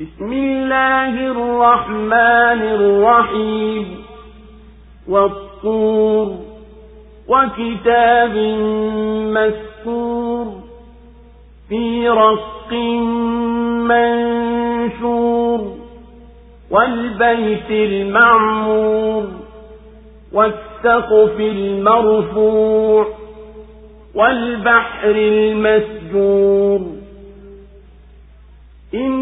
بسم الله الرحمن الرحيم. والطور وكتاب مسكور في رق منشور والبيت المعمور والسقف المرفوع والبحر المسجور. إن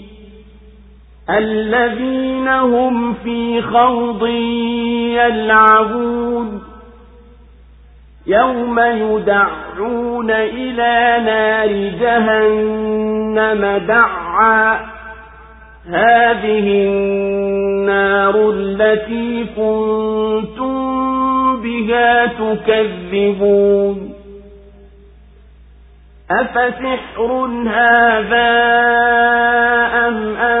الذين هم في خوض يلعبون. يوم يدعون إلى نار جهنم دعا. هذه النار التي كنتم بها تكذبون. أفسحر هذا أم لا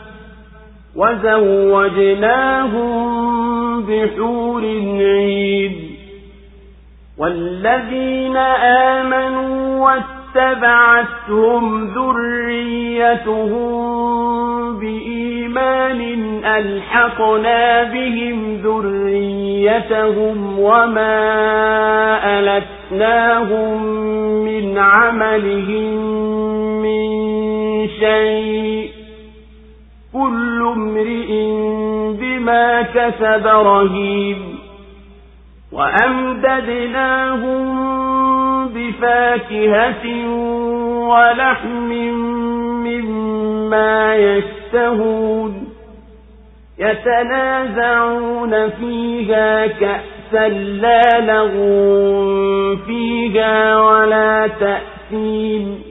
وزوجناهم بحور عيد. والذين آمنوا واتبعتهم ذريتهم بإيمان ألحقنا بهم ذريتهم وما ألتناهم من عملهم من شيء. كل امرئ بما كسب رهيب وأمددناهم بفاكهة ولحم مما يشتهون يتنازعون فيها كأسا لا لغو فيها ولا تأثيم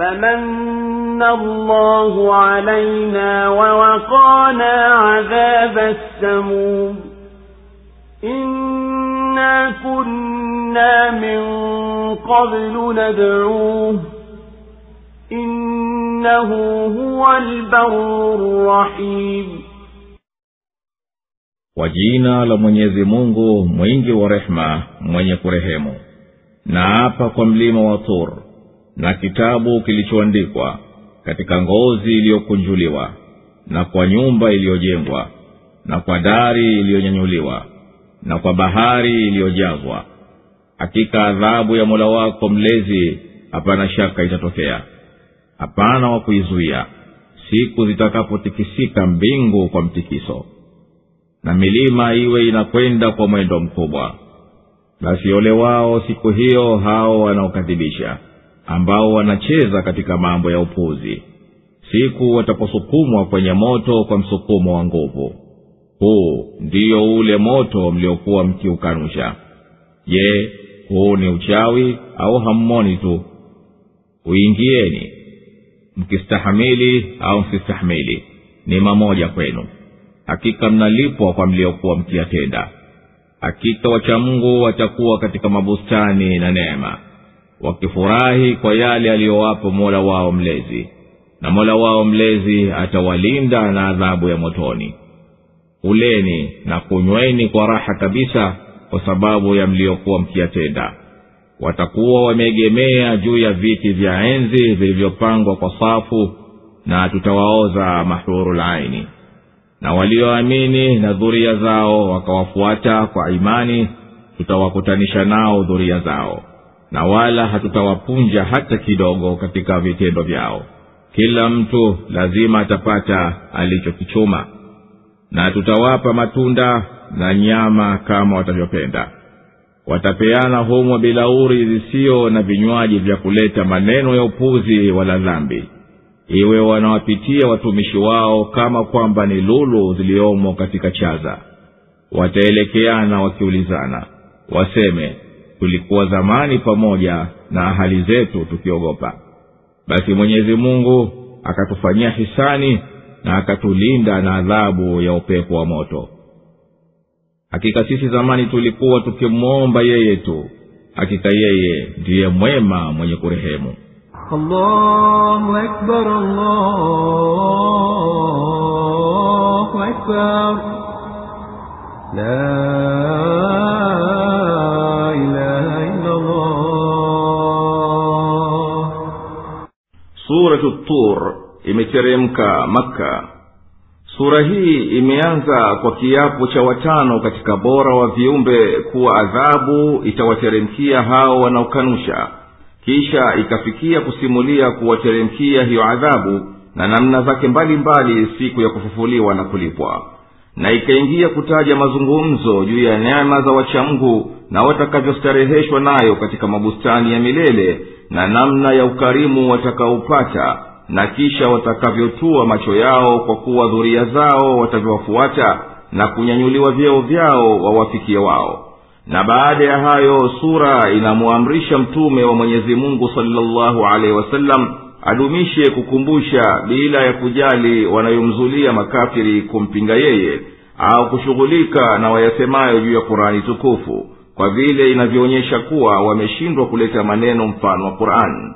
فمن الله علينا ووقانا عذاب السموم. إنا كنا من قبل ندعوه. إنه هو البر الرحيم. وجينا لمن مونغو مينجي ورحمة مينجي كرهيمو نعاقا قم لي na kitabu kilichoandikwa katika ngozi iliyokunjuliwa na kwa nyumba iliyojengwa na kwa dari iliyonyanyuliwa na kwa bahari iliyojazwa. Hakika adhabu ya mola wako mlezi hapana shaka itatokea. Hapana wa kuizuia siku zitakapotikisika mbingu kwa mtikiso. Na milima iwe inakwenda kwa mwendo mkubwa. Basi ole wao siku hiyo hao wanaokadhibisha ambao wanacheza katika mambo ya upuzi. Siku wataposukumwa kwenye moto kwa msukumo wa nguvu. Huu ndiyo ule moto mliokuwa mkiukanusha. Je huu ni uchawi au hammoni tu? Uingieni. Mkistahamili au msistahamili ni mamoja kwenu. Hakika mnalipwa kwa mliokuwa mkiyatenda. Hakika wachamungu watakuwa katika mabustani na neema wakifurahi kwa yale aliyowapa mola wao mlezi na mola wao mlezi atawalinda na adhabu ya motoni. Kuleni na kunyweni kwa raha kabisa kwa sababu ya mliokuwa mkiyatenda. Watakuwa wameegemea juu ya viti vya enzi vilivyopangwa kwa safu na tutawaoza mahurulaini na walioamini na dhuria zao wakawafuata kwa imani tutawakutanisha nao dhuria zao na wala hatutawapunja hata kidogo katika vitendo vyao. Kila mtu lazima atapata alichokichuma. Na tutawapa matunda na nyama kama watavyopenda. Watapeana humo bilauri zisiyo na vinywaji vya kuleta maneno ya upuzi wala dhambi. Iwe wanawapitia watumishi wao kama kwamba ni lulu ziliomo katika chaza. Wataelekeana wakiulizana. Waseme tulikuwa zamani pamoja na ahali zetu tukiogopa. Basi mwenyezi mungu akatufanyia hisani na akatulinda na adhabu ya upepo wa moto. Hakika sisi zamani tulikuwa tukimwomba yeye tu. Hakika yeye ndiye mwema mwenye kurehemu. Allahu akbar, allahu akbar. La suratu tur imeteremka makka. Sura hii imeanza kwa kiapo cha watano katika bora wa viumbe kuwa adhabu itawateremkia hao wanaokanusha. Kisha ikafikia kusimulia kuwateremkia hiyo adhabu na namna zake mbalimbali siku ya kufufuliwa na kulipwa. Na ikaingia kutaja mazungumzo juu ya neema za wachamgu na watakavyostareheshwa nayo katika mabustani ya milele na namna ya ukarimu watakaopata na kisha watakavyotua macho yao kwa kuwa dhuria zao watavyowafuata na kunyanyuliwa vyeo vyao wawafikie wao. Na baada ya hayo sura inamwamrisha mtume wa mwenyezi mungu salllahu alehi wasallam adumishe kukumbusha bila ya kujali wanayomzulia makafiri kumpinga yeye au kushughulika na wayasemayo juu ya kurani tukufu kwa vile inavyoonyesha kuwa wameshindwa kuleta maneno mfano wa qurani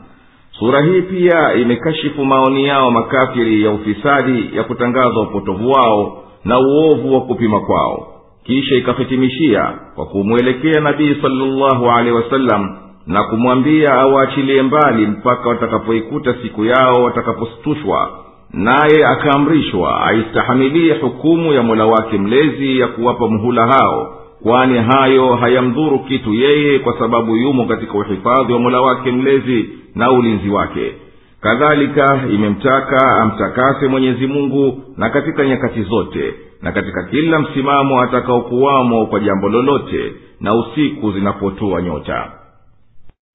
sura hii pia imekashifu maoni yao makafiri ya ufisadi ya kutangaza upotovu wao na uovu wa kupima kwao. Kisha ikahitimishia kwa kumwelekea nabii salllahu alehi wasallam na kumwambia awaachilie mbali mpaka watakapoikuta siku yao watakapostushwa. Naye akaamrishwa aistahamilie hukumu ya mola wake mlezi ya kuwapa muhula hao kwani hayo hayamdhuru kitu yeye kwa sababu yumo katika uhifadhi wa mola wake mlezi na ulinzi wake. Kadhalika imemtaka amtakase mwenyezi mungu na katika nyakati zote na katika kila msimamo atakaokuwamo kwa jambo lolote na usiku zinapotua nyota.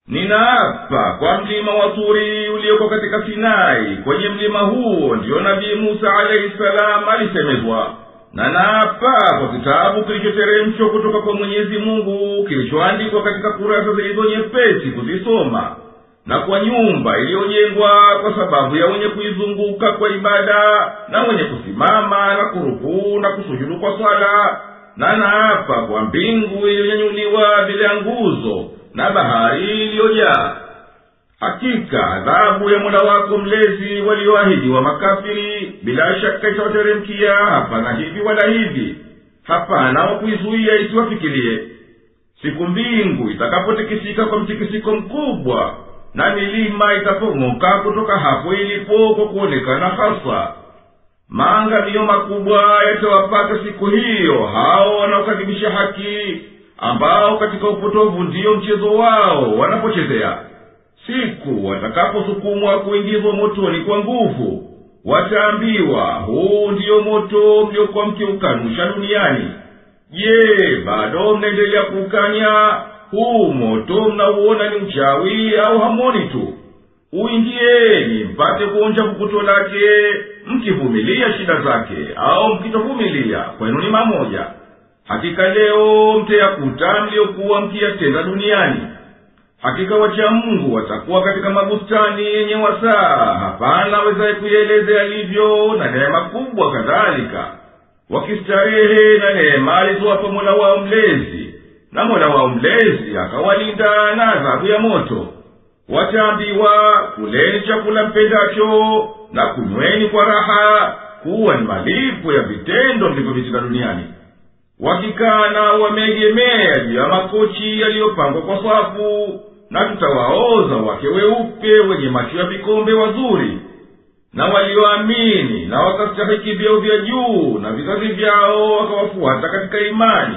Ninaapa kwa mlima wa turi ulioko katika sinai. Kwenye mlima huo ndiyo nabii musa alaihi salam alisemezwa na naapa kwa kitabu kilichoteremshwa kutoka kwa mwenyezi mungu kilichoandikwa katika kurasa zilizo nyepesi kuzisoma na kwa nyumba iliyojengwa kwa sababu ya wenye kuizunguka kwa ibada na wenye kusimama na kurukuu na kusujudu kwa swala. Na naapa kwa mbingu iliyonyanyuliwa bila ya nguzo na bahari iliyojaa hakika adhabu ya mola wako mlezi walioahidi wa makafiri bila shaka itawateremkia. Hapana hivi wala hivi. Hapana wa kuizuia isiwafikirie. Siku mbingu itakapotikisika kwa mtikisiko mkubwa na milima itapong'oka kutoka hapo ilipo kwa kuonekana hasa maangamio makubwa yatawapata siku hiyo hao wanaokadhibisha haki ambao katika upotovu ndiyo mchezo wao wanapochezea siku watakaposukumwa kuingizwa motoni kwa nguvu wataambiwa huu ndiyo moto mliokuwa mkiukanusha duniani. Je bado mnaendelea kuukanya huu moto mnauona ni uchawi au hamoni tu? Uingieni mpate kuonja kukuto lake mkivumilia shida zake au mkitovumilia kwenu ni mamoja. Hakika leo mtayakuta mliyokuwa mkiyatenda duniani hakika wacha mungu watakuwa katika mabustani yenye wasaa. Hapana wezaye kuyaeleza yalivyo na neema kubwa kadhalika. Wakistarehe na neema alizowapa mola wao mlezi. Na mola wao mlezi akawalinda na adhabu ya moto. Wataambiwa kuleni chakula mpendacho na kunyweni kwa raha kuwa ni malipo ya vitendo mlivyovitenda duniani. Wakikana wameegemea juu ya makochi yaliyopangwa kwa safu na tutawaoza wake weupe wenye macho ya vikombe wazuri na walioamini na wakastahiki vyeo vya juu na vizazi vyao wakawafuata katika imani.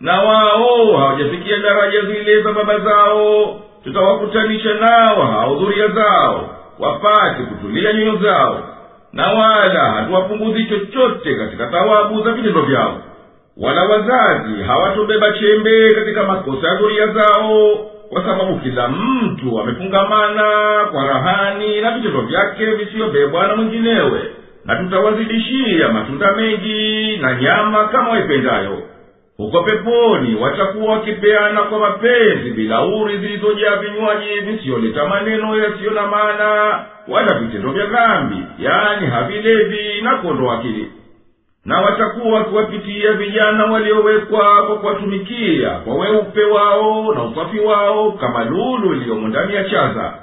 Na wao hawajafikia daraja zile za baba zao tutawakutanisha nao hao dhuria zao wapate kutulia nyoyo zao na wala hatuwapunguzi chochote katika thawabu za vitendo vyao. Wala wazazi hawatobeba chembe katika makosa ya dhuria zao kwa sababu kila mtu amefungamana kwa rahani na vitendo vyake visiyobebwa na mwinginewe. Na tutawazidishia matunda mengi na nyama kama waipendayo. Huko peponi watakuwa wakipeana kwa mapenzi bilauri zilizojaa vinywaji visiyoleta maneno yasiyo na maana wala vitendo vya dhambi yaani havilevi na kuondoa akili na watakuwa wakiwapitia vijana waliowekwa kwa kuwatumikia kwa weupe wao na usafi wao kama lulu iliyomo ndani ya chaza.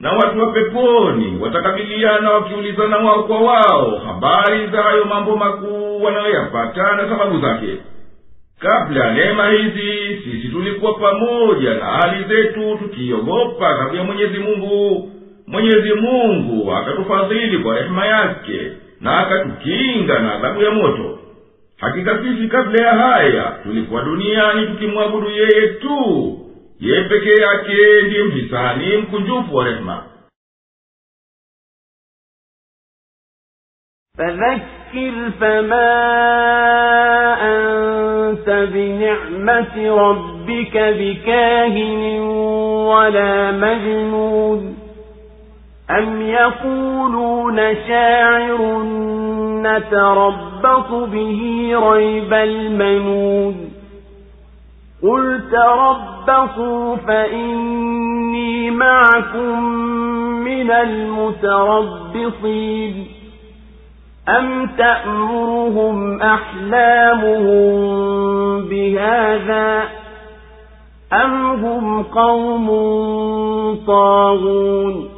Na watu wa peponi watakabiliana wakiulizana wao kwa wao habari za hayo mambo makuu wanayoyapata na sababu zake. Kabla ya neema hizi sisi tulikuwa pamoja na hali zetu tukiogopa adhabu ya mwenyezi mungu. Mwenyezi mungu akatufadhili kwa rehema yake na akatukinga na adhabu ya moto hakika sisi kabla ya haya tulikuwa duniani tukimwabudu yeye tu yeye peke yake ndiye mhisani mkunjufu wa rehema فذكر فما أنت بنعمة ربك بكاهن ولا مجنون أم يقولون شاعر نتربص به ريب المنون قل تربصوا فإني معكم من المتربصين أم تأمرهم أحلامهم بهذا أم هم قوم طاغون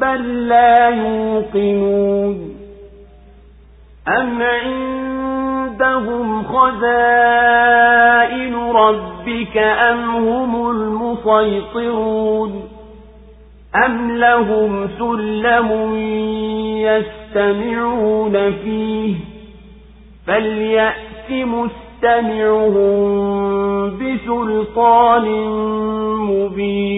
بل لا يوقنون. أم عندهم خزائن ربك أم هم المسيطرون؟ أم لهم سلم يستمعون فيه؟ فليأت مستمعهم بسلطان مبين.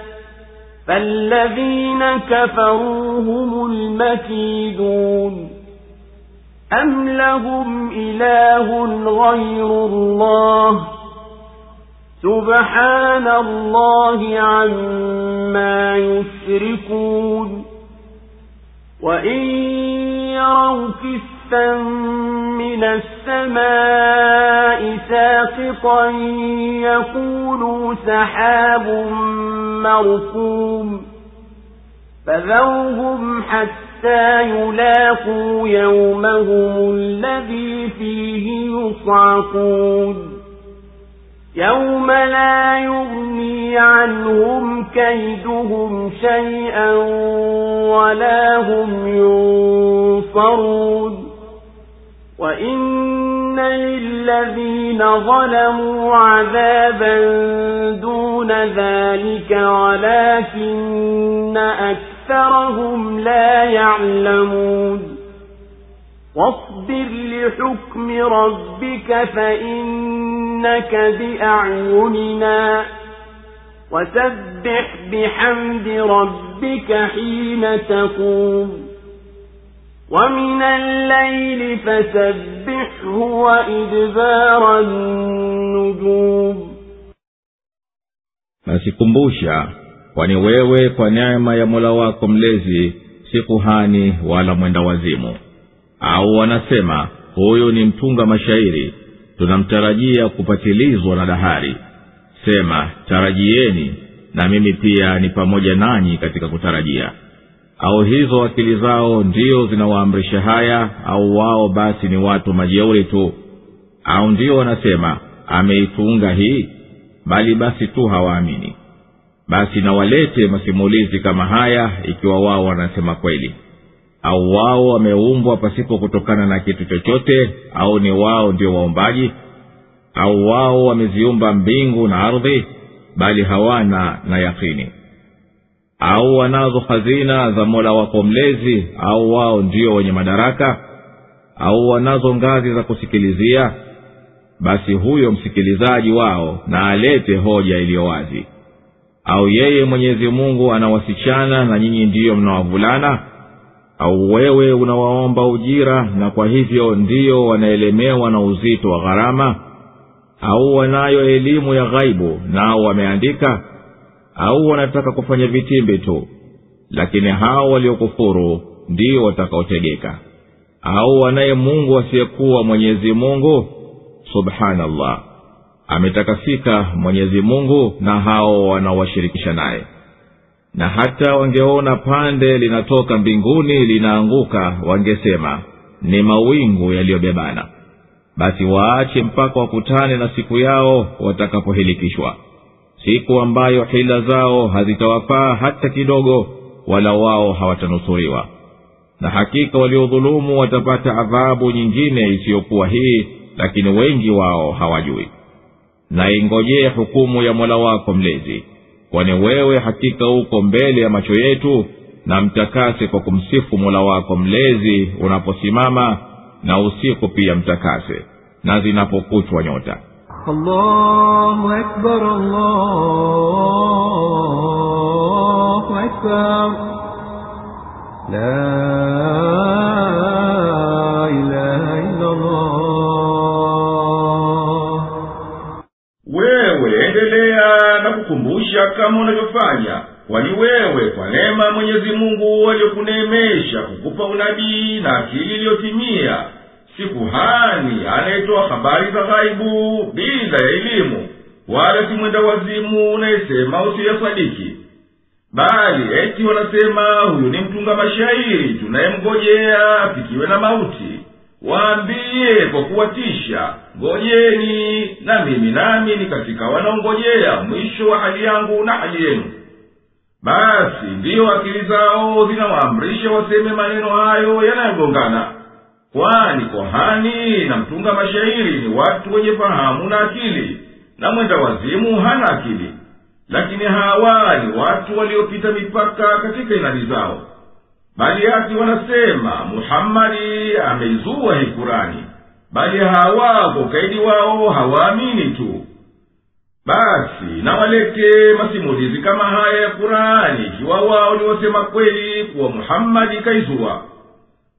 فالذين كفروا هم المكيدون أم لهم إله غير الله سبحان الله عما يشركون وإن يروا من السماء ساقطا يقولوا سحاب مركوم فذوهم حتى يلاقوا يومهم الذي فيه يصعقون يوم لا يغني عنهم كيدهم شيئا ولا هم ينصرون وإن للذين ظلموا عذابا دون ذلك ولكن أكثرهم لا يعلمون واصبر لحكم ربك فإنك بأعيننا وسبح بحمد ربك حين تقوم ومن الليل فسبحه وإدبار النجوم nasikumbusha kwani wewe kwa neema ya mola wako mlezi si kuhani wala mwenda wazimu au wanasema huyu ni mtunga mashairi tunamtarajia kupatilizwa na dahari sema tarajieni na mimi pia ni pamoja nanyi katika kutarajia au hizo akili zao ndio zinawaamrisha haya au wao basi ni watu majeuri tu. Au ndio wanasema ameitunga hii? Bali basi tu hawaamini. Basi na walete masimulizi kama haya ikiwa wao wanasema kweli. Au wao wameumbwa pasipo kutokana na kitu chochote au ni wao ndio waumbaji au wao wameziumba mbingu na ardhi bali hawana na yakini au wanazo hazina za mola wako mlezi au wao ndio wenye madaraka au wanazo ngazi za kusikilizia basi huyo msikilizaji wao na alete hoja iliyo wazi. Au yeye mwenyezi mungu ana na nyinyi ndiyo mnawavulana au wewe unawaomba ujira na kwa hivyo ndiyo wanaelemewa na uzito wa gharama au wanayo elimu ya ghaibu nao wameandika au wanataka kufanya vitimbi tu lakini hao waliokufuru ndio watakaotegeka. Au wanaye mungu asiyekuwa mwenyezi mungu? Subhanallah. Ametakasika mwenyezi mungu na hao wanaowashirikisha naye. Na hata wangeona pande linatoka mbinguni linaanguka wangesema ni mawingu yaliyobebana. Basi waache mpaka wakutane na siku yao watakapohilikishwa siku ambayo hila zao hazitawafaa hata kidogo wala wao hawatanusuriwa. Na hakika waliodhulumu watapata adhabu nyingine isiyokuwa hii lakini wengi wao hawajui. Na ingojee hukumu ya mola wako mlezi kwani wewe hakika uko mbele ya macho yetu na mtakase kwa kumsifu mola wako mlezi unaposimama na usiku pia mtakase na zinapokuchwa nyota الله أكبر الله أكبر لا إله إلا الله wewe endelea na kukumbusha kama unavyofanya kwani wewe kwa neema ya mwenyezi mungu aliyokuneemesha kukupa unabii na akili iliyotimia si kuhani anayetoa habari za ghaibu bila ya elimu wala si mwenda wazimu unayesema usiyasadiki. Bali eti wanasema huyu ni mtunga mashairi tunayemngojea afikiwe na mauti. Waambiye kwa kuwatisha ngojeni na mimi nami ni katika wanaongojea mwisho wa hali yangu na hali yenu. Basi ndiyo akili zao zinawaamrisha waseme maneno hayo yanayogongana kwani kohani na mtunga mashairi ni watu wenye fahamu na akili na mwenda wazimu hana akili. Lakini hawa ni watu waliopita mipaka katika inadi zao. Bali ati wanasema muhammadi ameizua hii kurani bali hawa kwa ukaidi wao hawaamini tu. Basi nawalete masimulizi kama haya ya kurani ikiwa wao ni wasema kweli kuwa muhammadi kaizua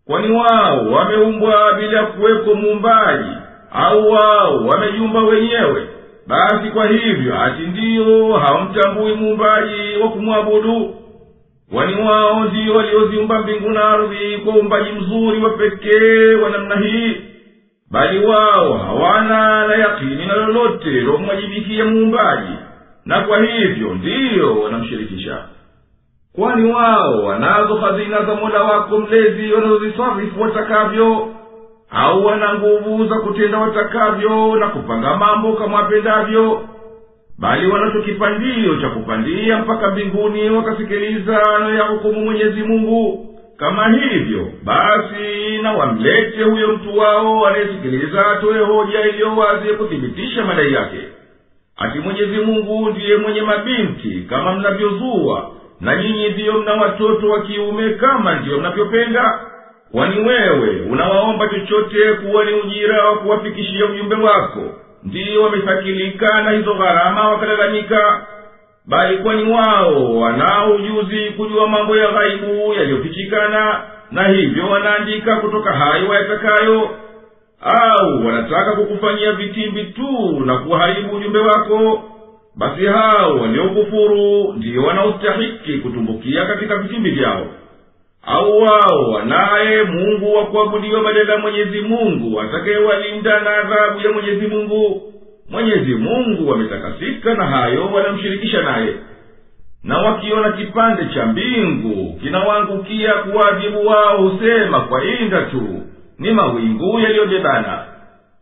kwani wao wameumbwa bila kuweko muumbaji au wao wamejiumba wenyewe? Basi kwa hivyo ati ndiyo hawamtambui muumbaji wa kumwabudu. Kwani wao ndiyo walioziumba mbingu na ardhi kwa uumbaji mzuri wa pekee wa namna hii? Bali wao hawana na yakini na lolote lomwajibikia muumbaji. Na kwa hivyo ndiyo wanamshirikisha kwani wao wanazo hazina za mola wako mlezi wanazozisarifu watakavyo au wana nguvu za kutenda watakavyo na kupanga mambo kama wapendavyo? Bali wanacho kipandio cha kupandia mpaka mbinguni wakasikiliza anayoyahukumu mwenyezi mungu. Kama hivyo basi na wamlete huyo mtu wao anayesikiliza atoe hoja iliyo wazi ya kuthibitisha madai yake. Ati mwenyezi mungu ndiye mwenye mabinti kama mnavyozua na nyinyi ndiyo mna watoto wa kiume kama ndiyo mnavyopenda. Kwani wewe unawaomba chochote kuwa ni ujira wa kuwafikishia ujumbe wako ndiyo wamesakilika na hizo gharama wakalalamika. Bali kwani wao wanao ujuzi kujua mambo ya ghaibu yaliyofichikana na hivyo wanaandika kutoka hayo wayatakayo au wanataka kukufanyia vitimbi tu na kuharibu ujumbe wako basi hao waliokufuru ndiyo wanaostahiki kutumbukia katika vitimbi vyao. Au wao wanaye mungu wa kuabudiwa badala mwenyezi mungu atakayewalinda na adhabu ya mwenyezi mungu. Mwenyezi mungu wametakasika na hayo wanamshirikisha naye. Na wakiona kipande cha mbingu kinawaangukia kuwajibu wao husema kwa inda tu ni mawingu yaliyobebana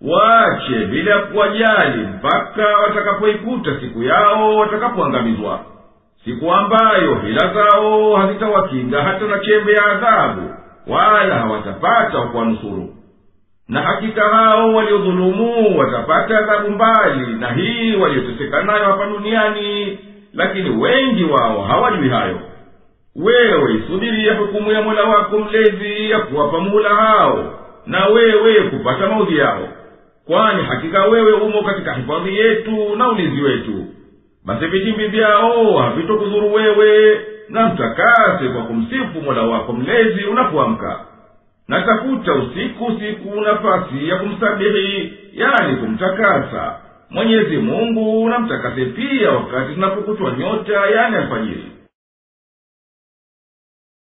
waache bila kuwajali mpaka watakapoikuta siku yao watakapoangamizwa. Siku ambayo hila zao hazitawakinga hata na chembe ya adhabu wala hawatapata wakuwanusuru na hakika hao waliodhulumu watapata adhabu mbali na hii walioteseka nayo hapa duniani lakini wengi wao hawajui hayo. Wewe isubirie hukumu ya mola wako mlezi ya kuwapa muhula hao na wewe kupata maudhi yao kwani hakika wewe umo katika hifadhi yetu na ulinzi wetu. Basi vijimbi vyao havitokudhuru wewe na mtakase kwa kumsifu mola wako mlezi unapoamka. Na tafuta usiku siku nafasi ya kumsabihi yani kumtakasa. Mwenyezi mungu namtakase pia wakati tunapokutwa nyota yani alfajiri